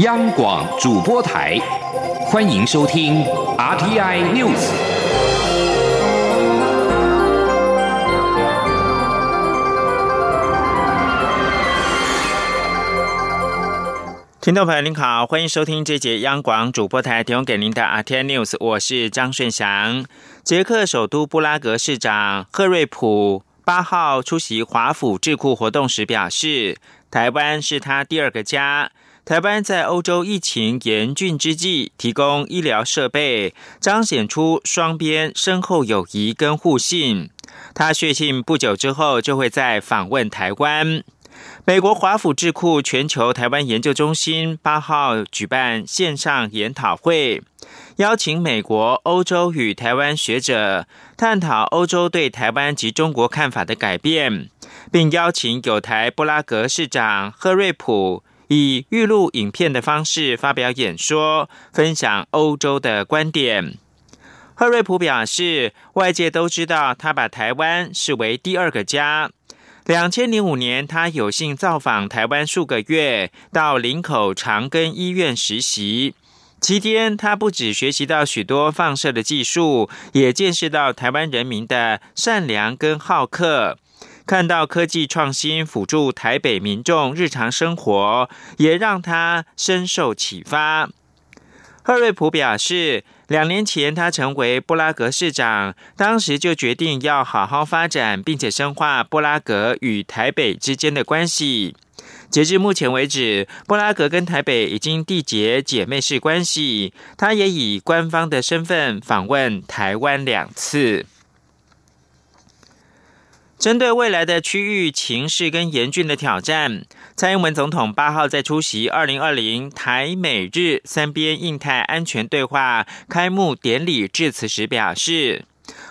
央广主播台，欢迎收听 RTI News。听众朋友您好，欢迎收听这节央广主播台提供给您的 RTI News，我是张顺祥。捷克首都布拉格市长赫瑞普八号出席华府智库活动时表示，台湾是他第二个家。台湾在欧洲疫情严峻之际提供医疗设备，彰显出双边深厚友谊跟互信。他确信不久之后就会再访问台湾。美国华府智库全球台湾研究中心八号举办线上研讨会，邀请美国、欧洲与台湾学者探讨欧洲对台湾及中国看法的改变，并邀请有台布拉格市长赫瑞普。以预录影片的方式发表演说，分享欧洲的观点。赫瑞普表示，外界都知道他把台湾视为第二个家。两千零五年，他有幸造访台湾数个月，到林口长庚医院实习。期间，他不止学习到许多放射的技术，也见识到台湾人民的善良跟好客。看到科技创新辅助台北民众日常生活，也让他深受启发。赫瑞普表示，两年前他成为布拉格市长，当时就决定要好好发展，并且深化布拉格与台北之间的关系。截至目前为止，布拉格跟台北已经缔结姐妹式关系。他也以官方的身份访问台湾两次。针对未来的区域情势跟严峻的挑战，蔡英文总统八号在出席二零二零台美日三边印太安全对话开幕典礼致辞时表示。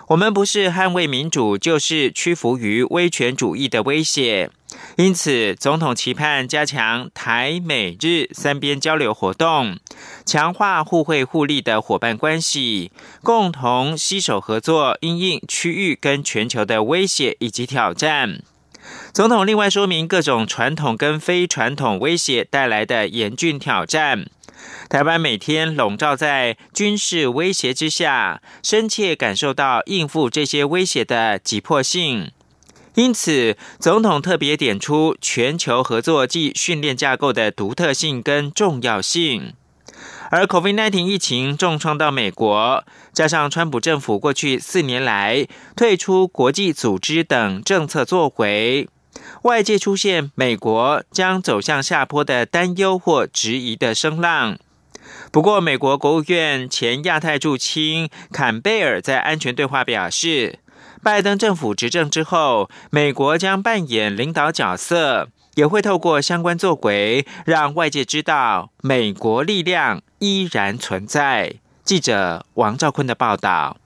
我们不是捍卫民主，就是屈服于威权主义的威胁。因此，总统期盼加强台美日三边交流活动，强化互惠互利的伙伴关系，共同携手合作，应应区域跟全球的威胁以及挑战。总统另外说明各种传统跟非传统威胁带来的严峻挑战。台湾每天笼罩在军事威胁之下，深切感受到应付这些威胁的急迫性。因此，总统特别点出全球合作及训练架构的独特性跟重要性。而 COVID-19 疫情重创到美国，加上川普政府过去四年来退出国际组织等政策作为。外界出现美国将走向下坡的担忧或质疑的声浪。不过，美国国务院前亚太驻青坎贝尔在安全对话表示，拜登政府执政之后，美国将扮演领导角色，也会透过相关作为让外界知道美国力量依然存在。记者王兆坤的报道。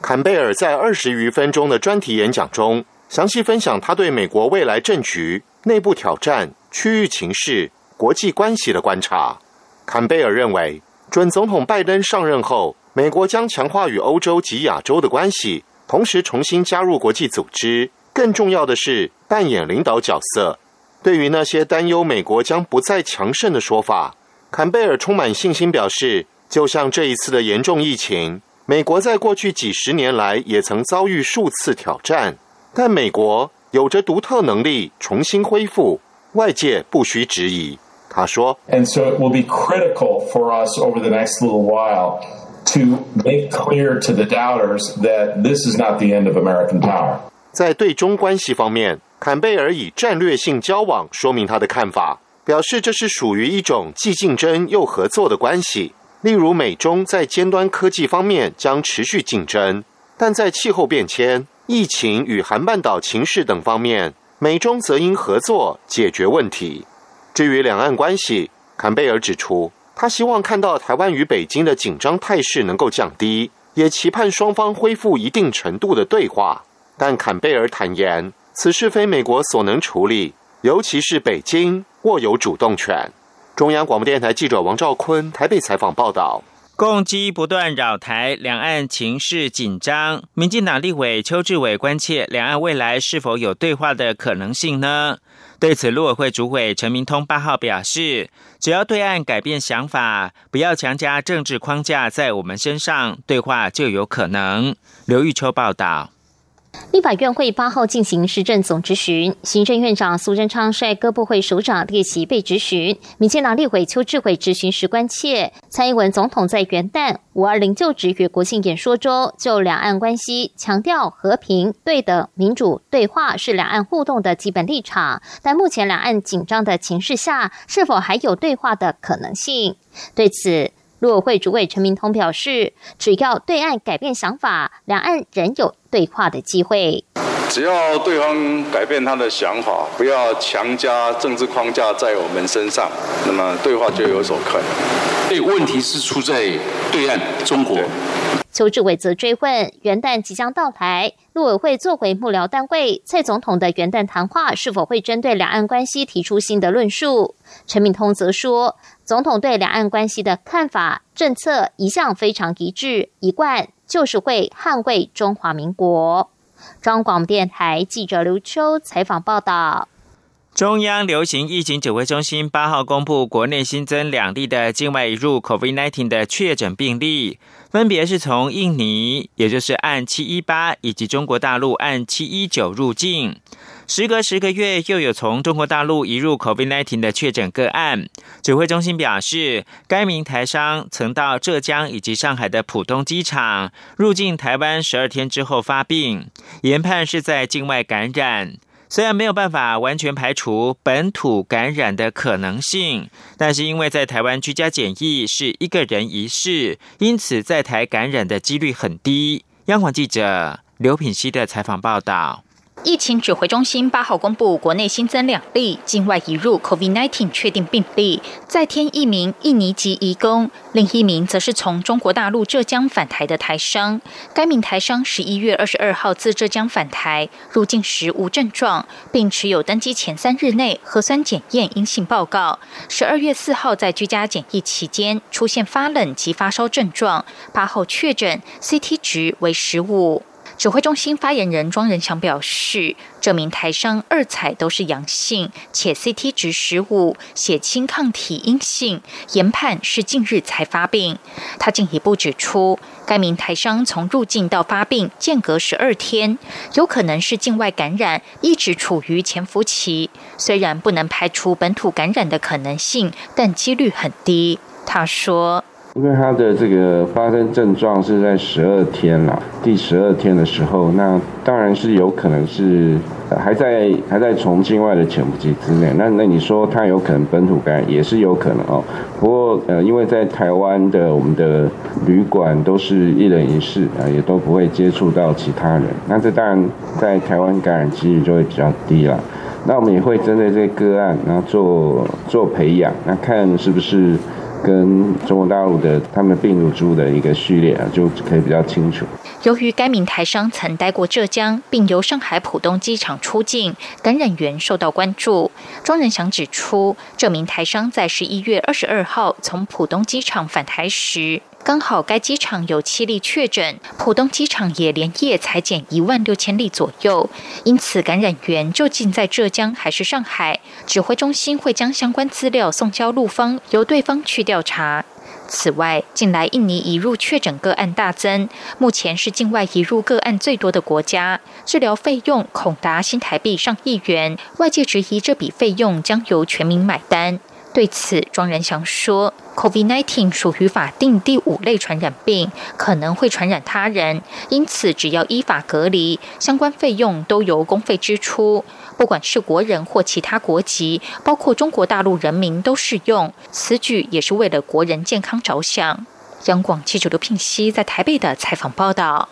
坎贝尔在二十余分钟的专题演讲中。详细分享他对美国未来政局、内部挑战、区域情势、国际关系的观察。坎贝尔认为，准总统拜登上任后，美国将强化与欧洲及亚洲的关系，同时重新加入国际组织。更重要的是，扮演领导角色。对于那些担忧美国将不再强盛的说法，坎贝尔充满信心表示，就像这一次的严重疫情，美国在过去几十年来也曾遭遇数次挑战。但美国有着独特能力重新恢复，外界不需质疑。他说：“And so it will be critical for us over the next little while to make clear to the doubters that this is not the end of American power。”在对中关系方面，坎贝尔以战略性交往说明他的看法，表示这是属于一种既竞争又合作的关系。例如，美中在尖端科技方面将持续竞争，但在气候变迁。疫情与韩半岛情势等方面，美中则应合作解决问题。至于两岸关系，坎贝尔指出，他希望看到台湾与北京的紧张态势能够降低，也期盼双方恢复一定程度的对话。但坎贝尔坦言，此事非美国所能处理，尤其是北京握有主动权。中央广播电台记者王兆坤台北采访报道。攻击不断扰台，两岸情势紧张。民进党立委邱志伟关切两岸未来是否有对话的可能性呢？对此，陆委会主委陈明通八号表示，只要对岸改变想法，不要强加政治框架在我们身上，对话就有可能。刘玉秋报道。立法院会八号进行市政总质询，行政院长苏贞昌率各部会首长列席被质询。民进党立委邱志伟质询时关切，蔡英文总统在元旦五二零就职与国庆演说中，就两岸关系强调和平、对等、民主对话是两岸互动的基本立场。但目前两岸紧张的情势下，是否还有对话的可能性？对此。陆委会主委陈明通表示，只要对岸改变想法，两岸仍有对话的机会。只要对方改变他的想法，不要强加政治框架在我们身上，那么对话就有所可能。对，问题是出在对岸中国。邱志伟则追问：元旦即将到来，陆委会作为幕僚单位，蔡总统的元旦谈话是否会针对两岸关系提出新的论述？陈敏通则说。总统对两岸关系的看法、政策一向非常一致，一贯就是会捍卫中华民国。中广电台记者刘秋采访报道。中央流行疫情指挥中心八号公布，国内新增两例的境外移入 COVID-19 的确诊病例。分别是从印尼，也就是按七一八，以及中国大陆按七一九入境。时隔十个月，又有从中国大陆移入 COVID-19 的确诊个案。指挥中心表示，该名台商曾到浙江以及上海的浦东机场入境台湾十二天之后发病，研判是在境外感染。虽然没有办法完全排除本土感染的可能性，但是因为在台湾居家检疫是一个人一室，因此在台感染的几率很低。央广记者刘品希的采访报道。疫情指挥中心八号公布，国内新增两例境外移入 COVID-19 确定病例，再添一名印尼籍移工，另一名则是从中国大陆浙江返台的台商。该名台商十一月二十二号自浙江返台，入境时无症状，并持有登机前三日内核酸检验阴性报告。十二月四号在居家检疫期间出现发冷及发烧症状，八号确诊，CT 值为十五。指挥中心发言人庄仁祥表示，这名台商二采都是阳性，且 CT 值十五，血清抗体阴性，研判是近日才发病。他进一步指出，该名台商从入境到发病间隔十二天，有可能是境外感染，一直处于潜伏期。虽然不能排除本土感染的可能性，但几率很低。他说。因为他的这个发生症状是在十二天啦，第十二天的时候，那当然是有可能是还在还在从境外的潜伏期之内。那那你说他有可能本土感染也是有可能哦。不过呃，因为在台湾的我们的旅馆都是一人一室啊，也都不会接触到其他人，那这当然在台湾感染几率就会比较低了。那我们也会针对这个个案，然后做做培养，那看是不是。跟中国大陆的他们病毒株的一个序列啊，就可以比较清楚。由于该名台商曾待过浙江，并由上海浦东机场出境，感染源受到关注。庄仁祥指出，这名台商在十一月二十二号从浦东机场返台时。刚好该机场有七例确诊，浦东机场也连夜裁减一万六千例左右，因此感染源究竟在浙江还是上海？指挥中心会将相关资料送交陆方，由对方去调查。此外，近来印尼移入确诊个案大增，目前是境外移入个案最多的国家，治疗费用恐达新台币上亿元，外界质疑这笔费用将由全民买单。对此，庄仁祥说：“COVID-19 属于法定第五类传染病，可能会传染他人，因此只要依法隔离，相关费用都由公费支出，不管是国人或其他国籍，包括中国大陆人民都适用。此举也是为了国人健康着想。”央广记者刘聘熙在台北的采访报道。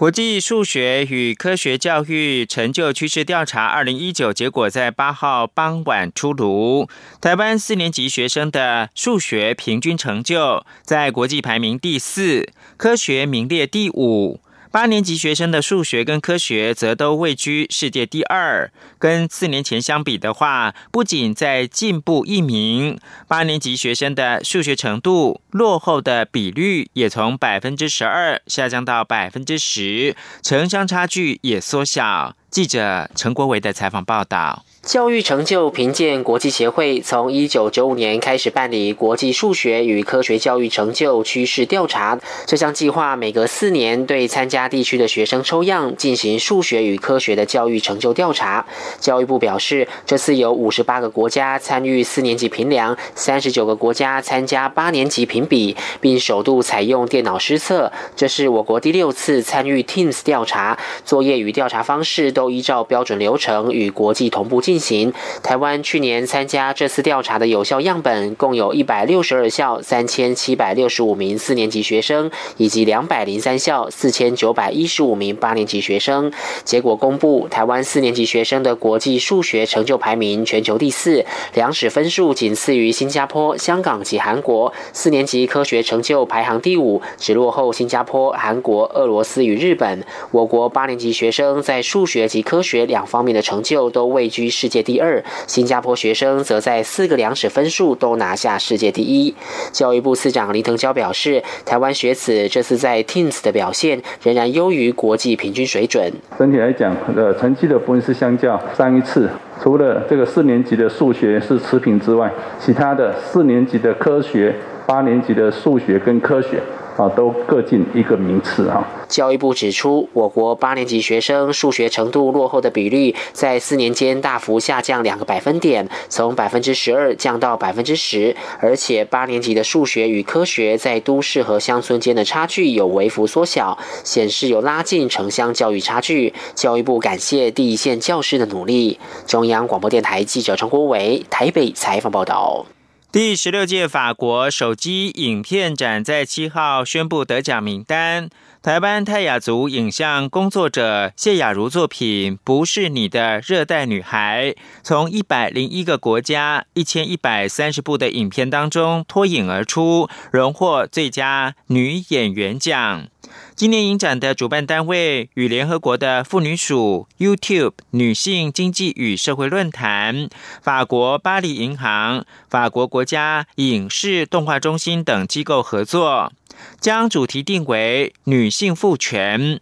国际数学与科学教育成就趋势调查二零一九结果在八号傍晚出炉，台湾四年级学生的数学平均成就在国际排名第四，科学名列第五。八年级学生的数学跟科学则都位居世界第二，跟四年前相比的话，不仅在进步一名，八年级学生的数学程度落后的比率也从百分之十二下降到百分之十，城乡差距也缩小。记者陈国维的采访报道。教育成就评鉴国际协会从一九九五年开始办理国际数学与科学教育成就趋势调查。这项计划每隔四年对参加地区的学生抽样进行数学与科学的教育成就调查。教育部表示，这次有五十八个国家参与四年级评量，三十九个国家参加八年级评比，并首度采用电脑施测。这是我国第六次参与 Teams 调查，作业与调查方式都依照标准流程与国际同步。进行。台湾去年参加这次调查的有效样本共有一百六十二校三千七百六十五名四年级学生，以及两百零三校四千九百一十五名八年级学生。结果公布，台湾四年级学生的国际数学成就排名全球第四，两史分数仅次于新加坡、香港及韩国。四年级科学成就排行第五，只落后新加坡、韩国、俄罗斯与日本。我国八年级学生在数学及科学两方面的成就都位居。世界第二，新加坡学生则在四个两史分数都拿下世界第一。教育部次长林腾蛟表示，台湾学子这次在 Teams 的表现仍然优于国际平均水准。整体来讲，呃，成绩的部分是相较上一次，除了这个四年级的数学是持平之外，其他的四年级的科学、八年级的数学跟科学。啊，都各进一个名次啊。教育部指出，我国八年级学生数学程度落后的比率在四年间大幅下降两个百分点，从百分之十二降到百分之十，而且八年级的数学与科学在都市和乡村间的差距有微幅缩小，显示有拉近城乡教育差距。教育部感谢第一线教师的努力。中央广播电台记者陈国伟台北采访报道。第十六届法国手机影片展在七号宣布得奖名单，台湾泰雅族影像工作者谢雅茹作品《不是你的热带女孩》，从一百零一个国家一千一百三十部的影片当中脱颖而出，荣获最佳女演员奖。今年影展的主办单位与联合国的妇女署、YouTube 女性经济与社会论坛、法国巴黎银行、法国国家影视动画中心等机构合作，将主题定为女性赋权。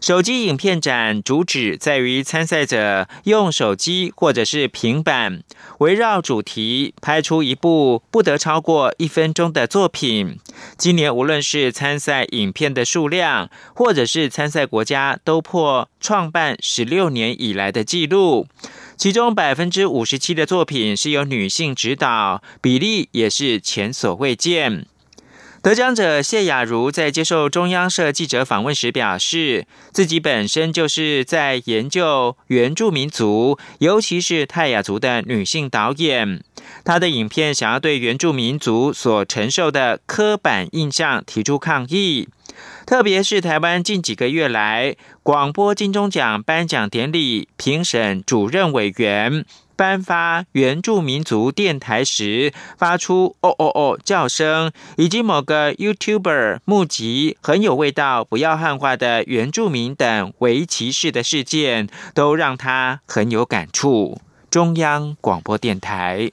手机影片展主旨在于参赛者用手机或者是平板，围绕主题拍出一部不得超过一分钟的作品。今年无论是参赛影片的数量，或者是参赛国家，都破创办十六年以来的纪录。其中百分之五十七的作品是由女性指导，比例也是前所未见。得奖者谢雅茹在接受中央社记者访问时表示，自己本身就是在研究原住民族，尤其是泰雅族的女性导演。她的影片想要对原住民族所承受的刻板印象提出抗议，特别是台湾近几个月来广播金钟奖颁奖典礼评审主任委员。颁发原住民族电台时发出“哦哦哦”叫声，以及某个 YouTuber 募集很有味道、不要汉化的原住民等为歧视的事件，都让他很有感触。中央广播电台。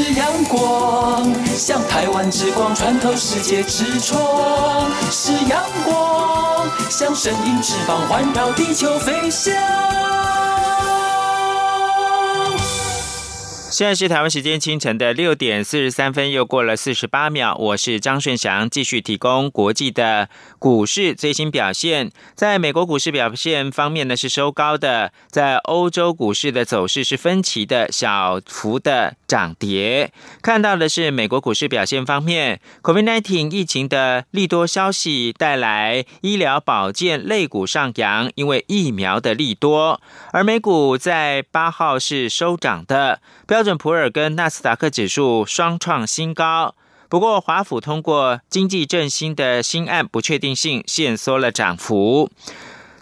是阳光，像台湾之光穿透世界之窗；是阳光，像神鹰翅膀环绕地球飞翔。现在是台湾时间清晨的六点四十三分，又过了四十八秒。我是张顺祥，继续提供国际的股市最新表现。在美国股市表现方面呢，是收高的；在欧洲股市的走势是分歧的，小幅的涨跌。看到的是美国股市表现方面，COVID-19 疫情的利多消息带来医疗保健类股上扬，因为疫苗的利多。而美股在八号是收涨的，标准。普尔跟纳斯达克指数双创新高，不过华府通过经济振兴的新案不确定性，限缩了涨幅。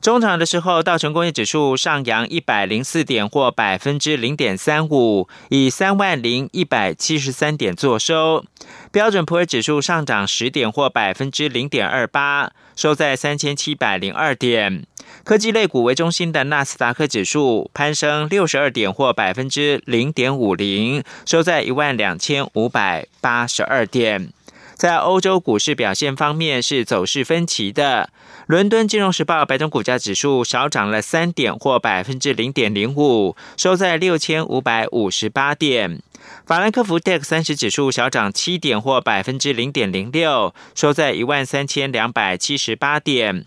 中场的时候，道琼工业指数上扬一百零四点，或百分之零点三五，以三万零一百七十三点作收。标准普尔指数上涨十点，或百分之零点二八，收在三千七百零二点。科技类股为中心的纳斯达克指数攀升六十二点，或百分之零点五零，收在一万两千五百八十二点。在欧洲股市表现方面是走势分歧的。伦敦金融时报白种股价指数小涨了三点，或百分之零点零五，收在六千五百五十八点。法兰克福 DAX 三十指数小涨七点，或百分之零点零六，收在一万三千两百七十八点。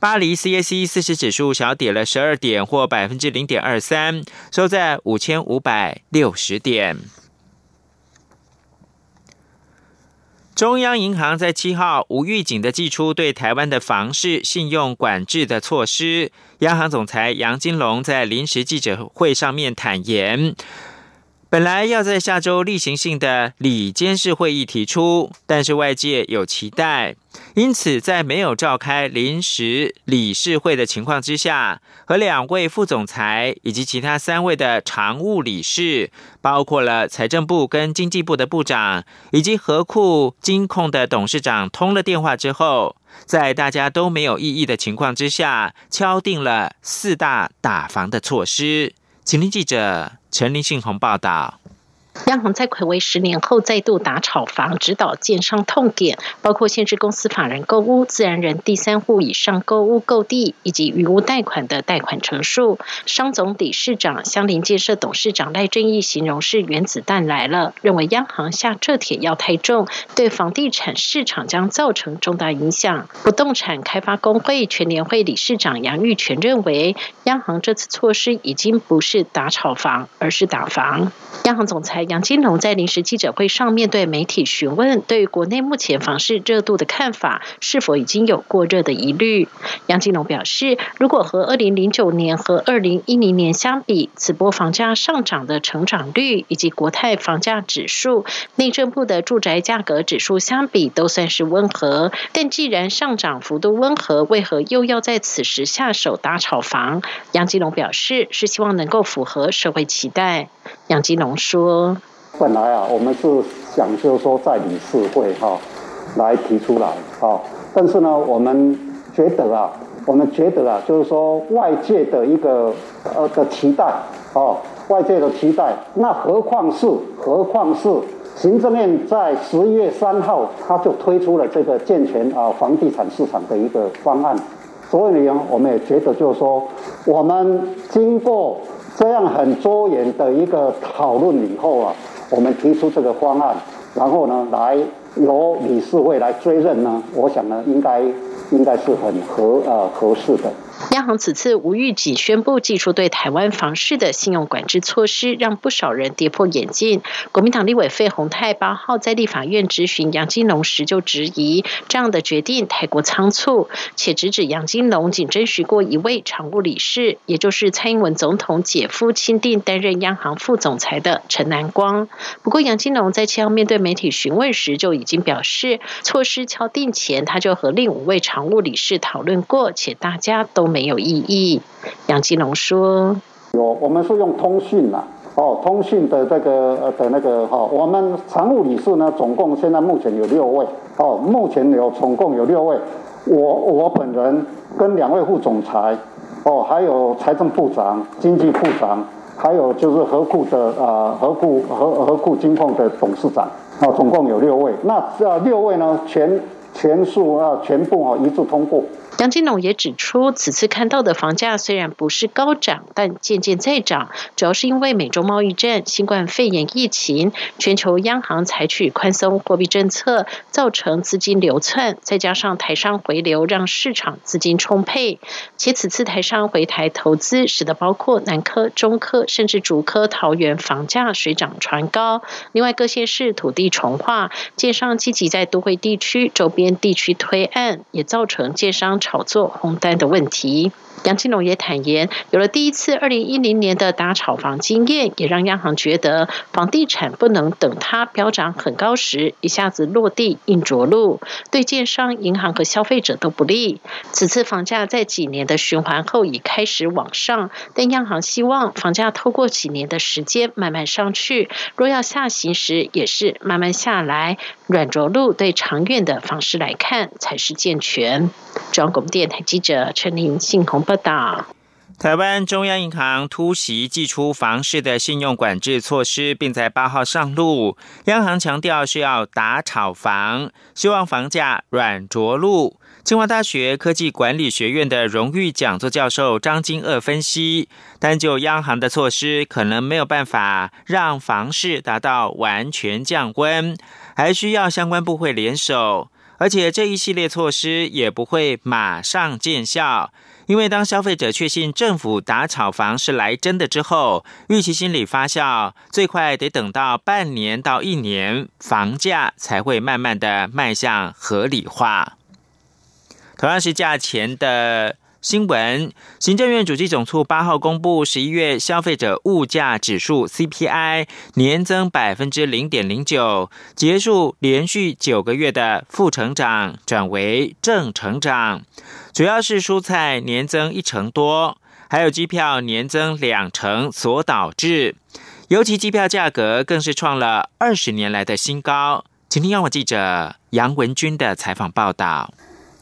巴黎 CAC 四十指数小跌了十二点，或百分之零点二三，收在五千五百六十点。中央银行在七号无预警的寄出对台湾的房市信用管制的措施。央行总裁杨金龙在临时记者会上面坦言。本来要在下周例行性的里监事会议提出，但是外界有期待，因此在没有召开临时理事会的情况之下，和两位副总裁以及其他三位的常务理事，包括了财政部跟经济部的部长，以及和库金控的董事长通了电话之后，在大家都没有异议的情况之下，敲定了四大打防的措施。请听记者陈林信宏报道。央行在暌违十年后再度打炒房，指导建商痛点，包括限制公司法人购屋、自然人第三户以上购屋购地以及余屋贷款的贷款成数。商总理事长相邻建设董事长赖正义形容是原子弹来了，认为央行下这铁药太重，对房地产市场将造成重大影响。不动产开发工会全联会理事长杨玉泉认为，央行这次措施已经不是打炒房，而是打房。央行总裁杨金龙在临时记者会上面对媒体询问，对国内目前房市热度的看法，是否已经有过热的疑虑？杨金龙表示，如果和二零零九年和二零一零年相比，此波房价上涨的成长率以及国泰房价指数、内政部的住宅价格指数相比，都算是温和。但既然上涨幅度温和，为何又要在此时下手打炒房？杨金龙表示，是希望能够符合社会期待。杨金龙说：“本来啊，我们是想就是说在理事会哈来提出来啊，但是呢，我们觉得啊，我们觉得啊，就是说外界的一个呃的期待哦，外界的期待，那何况是何况是行政院在十一月三号他就推出了这个健全啊房地产市场的一个方案，所以呢，我们也觉得就是说，我们经过。”这样很周延的一个讨论以后啊，我们提出这个方案，然后呢，来由理事会来追认呢，我想呢，应该应该是很合呃合适的。央行此次无预警宣布祭出对台湾房市的信用管制措施，让不少人跌破眼镜。国民党立委费鸿泰八号在立法院质询杨金龙时，就质疑这样的决定太过仓促，且直指杨金龙仅征询过一位常务理事，也就是蔡英文总统姐夫钦定担任央行副总裁的陈南光。不过，杨金龙在七号面对媒体询问时，就已经表示，措施敲定前他就和另五位常务理事讨论过，且大家都。没有意义，杨金龙说：“有，我们是用通讯呐，哦，通讯的这个呃的那个哈，我们常务理事呢，总共现在目前有六位，哦，目前有总共有六位，我我本人跟两位副总裁，哦，还有财政部长、经济部长，还有就是合库的啊合库合合库金控的董事长，哦，总共有六位，那这六位呢，全全数啊全部啊一致通过。”杨金龙也指出，此次看到的房价虽然不是高涨，但渐渐在涨，主要是因为美中贸易战、新冠肺炎疫情、全球央行采取宽松货币政策，造成资金流窜，再加上台商回流，让市场资金充沛。且此次台商回台投资，使得包括南科、中科甚至竹科、桃园房价水涨船高。另外，各县市土地重划，建商积极在都会地区周边地区推案，也造成建商。炒作红单的问题。杨金龙也坦言，有了第一次二零一零年的打炒房经验，也让央行觉得房地产不能等它飙涨很高时一下子落地硬着陆，对建商、银行和消费者都不利。此次房价在几年的循环后已开始往上，但央行希望房价透过几年的时间慢慢上去，若要下行时也是慢慢下来，软着陆对长远的方式来看才是健全。中央广播电台记者陈琳信鸿。报道。台湾中央银行突袭祭出房市的信用管制措施，并在八号上路。央行强调是要打炒房，希望房价软着陆。清华大学科技管理学院的荣誉讲座教授张金鄂分析，单就央行的措施，可能没有办法让房市达到完全降温，还需要相关部会联手，而且这一系列措施也不会马上见效。因为当消费者确信政府打炒房是来真的之后，预期心理发酵，最快得等到半年到一年，房价才会慢慢的迈向合理化。同样是价钱的。新闻，行政院主计总处八号公布十一月消费者物价指数 CPI 年增百分之零点零九，结束连续九个月的负成长，转为正成长。主要是蔬菜年增一成多，还有机票年增两成所导致，尤其机票价格更是创了二十年来的新高。请听央广记者杨文军的采访报道。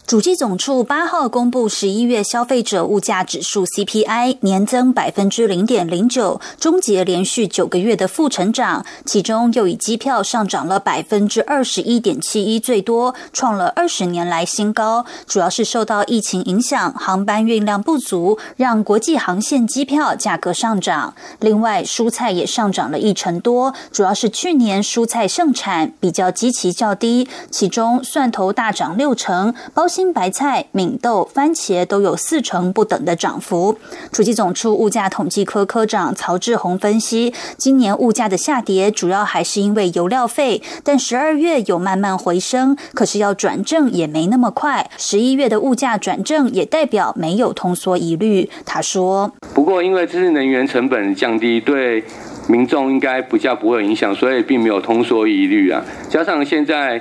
主计总处八号公布十一月消费者物价指数 CPI 年增百分之零点零九，终结连续九个月的负成长。其中又以机票上涨了百分之二十一点七一最多，创了二十年来新高。主要是受到疫情影响，航班运量不足，让国际航线机票价格上涨。另外，蔬菜也上涨了一成多，主要是去年蔬菜盛产比较基期较低，其中蒜头大涨六成，包。新白菜、敏豆、番茄都有四成不等的涨幅。主计总处物价统计科科长曹志宏分析，今年物价的下跌主要还是因为油料费，但十二月有慢慢回升，可是要转正也没那么快。十一月的物价转正也代表没有通缩疑虑。他说：“不过因为这是能源成本降低，对民众应该比较不会影响，所以并没有通缩疑虑啊。加上现在。”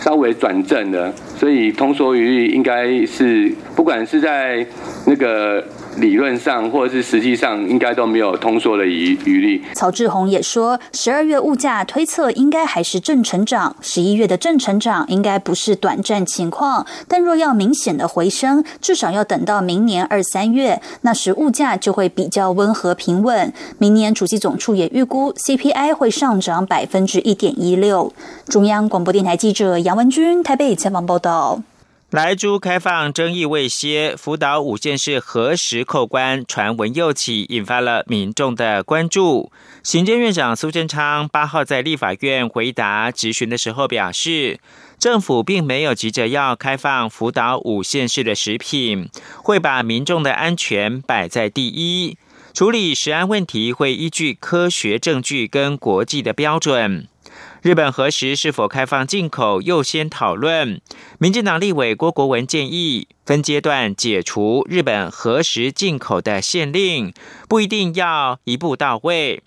稍微转正了，所以通缩余率应该是不管是在那个。理论上或者是实际上，应该都没有通缩的余余力。曹志宏也说，十二月物价推测应该还是正成长，十一月的正成长应该不是短暂情况，但若要明显的回升，至少要等到明年二三月，那时物价就会比较温和平稳。明年主机总处也预估 CPI 会上涨百分之一点一六。中央广播电台记者杨文君台北采访报道。莱猪开放争议未歇，福岛五县市何时扣关传闻又起，引发了民众的关注。行政院长苏贞昌八号在立法院回答质询的时候表示，政府并没有急着要开放福岛五县市的食品，会把民众的安全摆在第一，处理食安问题会依据科学证据跟国际的标准。日本何时是否开放进口，又先讨论。民进党立委郭国文建议分阶段解除日本何时进口的限令，不一定要一步到位。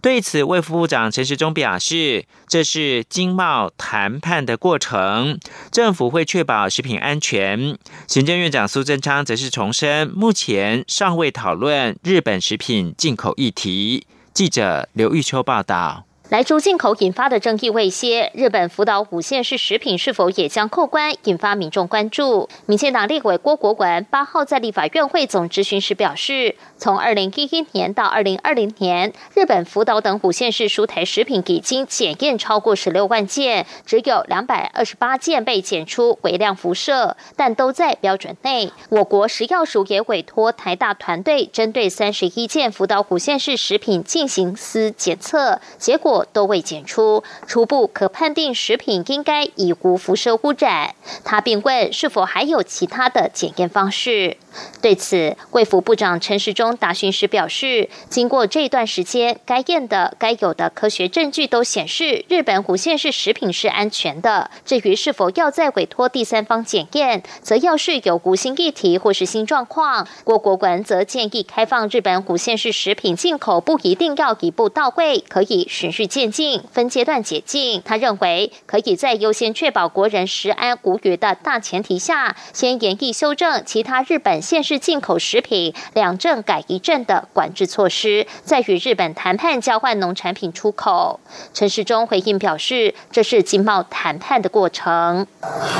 对此，卫副部长陈时中表示，这是经贸谈判的过程，政府会确保食品安全。行政院长苏贞昌则是重申，目前尚未讨论日本食品进口议题。记者刘玉秋报道。来猪进口引发的争议未歇，日本福岛五县市食品是否也将扣关，引发民众关注。民进党立委郭国文八号在立法院会总质询时表示，从二零一一年到二零二零年，日本福岛等五县市蔬台食品已经检验超过十六万件，只有两百二十八件被检出微量辐射，但都在标准内。我国食药署也委托台大团队针对三十一件福岛五县市食品进行私检测，结果。都未检出，初步可判定食品应该已无辐射污染。他并问是否还有其他的检验方式。对此，卫福部长陈时中答询时表示，经过这段时间，该验的、该有的科学证据都显示，日本虎县市食品是安全的。至于是否要再委托第三方检验，则要是有无新议题或是新状况。郭国文则建议开放日本虎县市食品进口，不一定要一步到位，可以循序渐进、分阶段解禁。他认为，可以在优先确保国人食安无虞的大前提下，先严厉修正其他日本。县市进口食品两证改一证的管制措施，在与日本谈判交换农产品出口。陈时中回应表示，这是经贸谈判的过程。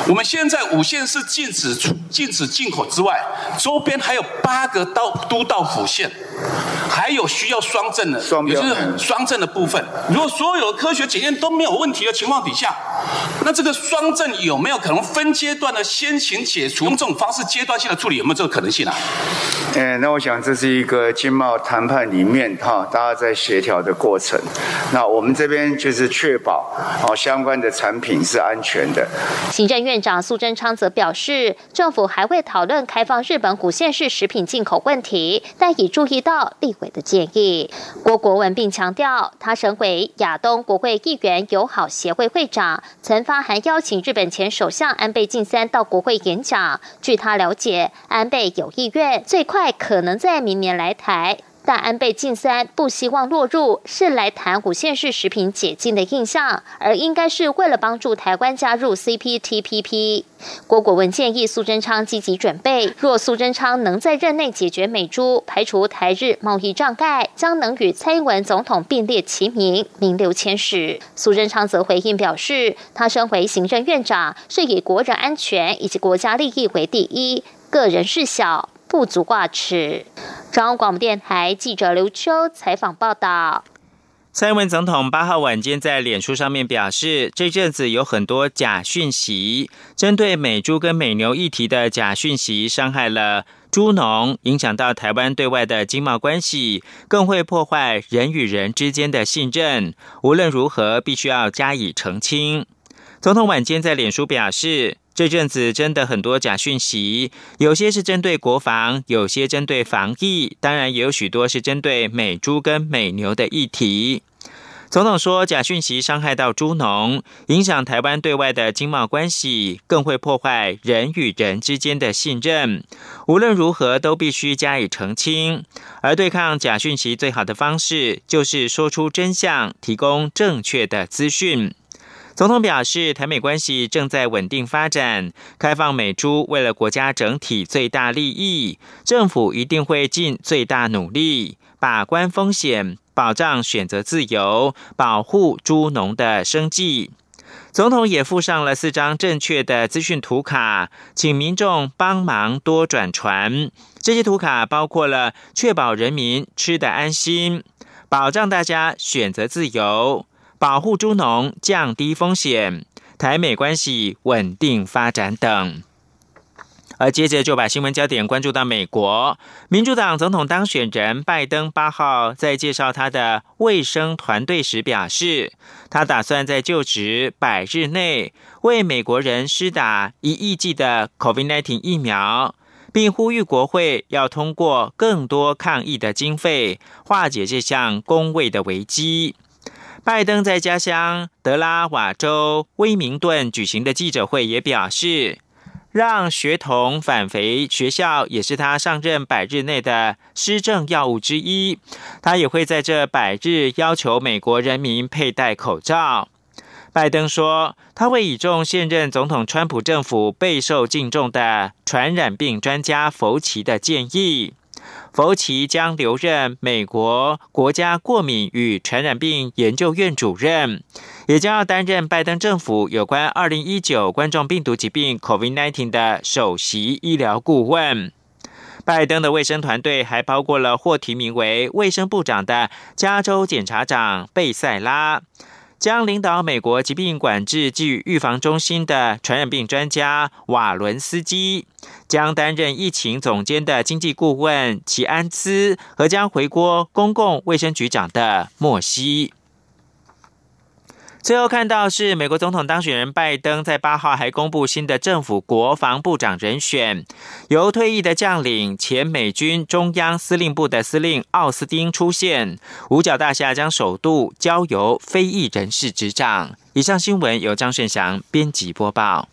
我们现在五县市禁止出禁止进口之外，周边还有八个道都道府县，还有需要双证的，也就是双证的部分。如果所有的科学检验都没有问题的情况底下，那这个双证有没有可能分阶段的先行解除？用这种方式阶段性的处理，有没有这个可能性啊？嗯，那我想这是一个经贸谈判里面哈，大家在协调的过程。那我们这边就是确保哦相关的产品是安全的。行政院长苏贞昌则表示，政府还会讨论开放日本古县市食品进口问题，但已注意到立委的建议。郭国文并强调，他身为亚东国会议员友好协会会长，曾发函邀请日本前首相安倍晋三到国会演讲。据他了解，安倍有意愿最快可能在明年来台。但安倍晋三不希望落入是来谈五线式食品解禁的印象，而应该是为了帮助台湾加入 CPTPP。郭国文建议苏贞昌积极准备，若苏贞昌能在任内解决美猪，排除台日贸易障碍，将能与蔡英文总统并列齐名，名留千史。苏贞昌则回应表示，他身为行政院长，是以国人安全以及国家利益为第一，个人事小。不足挂齿。中央广播电台记者刘秋采访报道。蔡英文总统八号晚间在脸书上面表示，这阵子有很多假讯息，针对美猪跟美牛议题的假讯息，伤害了猪农，影响到台湾对外的经贸关系，更会破坏人与人之间的信任。无论如何，必须要加以澄清。总统晚间在脸书表示。这阵子真的很多假讯息，有些是针对国防，有些针对防疫，当然也有许多是针对美猪跟美牛的议题。总统说，假讯息伤害到猪农，影响台湾对外的经贸关系，更会破坏人与人之间的信任。无论如何，都必须加以澄清。而对抗假讯息最好的方式，就是说出真相，提供正确的资讯。总统表示，台美关系正在稳定发展，开放美猪为了国家整体最大利益，政府一定会尽最大努力把关风险，保障选择自由，保护猪农的生计。总统也附上了四张正确的资讯图卡，请民众帮忙多转传。这些图卡包括了确保人民吃得安心，保障大家选择自由。保护猪农，降低风险，台美关系稳定发展等。而接着就把新闻焦点关注到美国，民主党总统当选人拜登八号在介绍他的卫生团队时表示，他打算在就职百日内为美国人施打一亿剂的 COVID-19 疫苗，并呼吁国会要通过更多抗疫的经费，化解这项公卫的危机。拜登在家乡德拉瓦州威明顿举行的记者会也表示，让学童返回学校也是他上任百日内的施政要务之一。他也会在这百日要求美国人民佩戴口罩。拜登说，他会倚重现任总统川普政府备受敬重的传染病专家福奇的建议。福奇将留任美国国家过敏与传染病研究院主任，也将要担任拜登政府有关二零一九冠状病毒疾病 （COVID-19） 的首席医疗顾问。拜登的卫生团队还包括了获提名为卫生部长的加州检察长贝塞拉。将领导美国疾病管制及预防中心的传染病专家瓦伦斯基，将担任疫情总监的经济顾问齐安兹和将回国公共卫生局长的莫西。最后看到是美国总统当选人拜登在八号还公布新的政府国防部长人选，由退役的将领前美军中央司令部的司令奥斯汀出现，五角大厦将首度交由非裔人士执掌。以上新闻由张顺祥编辑播报。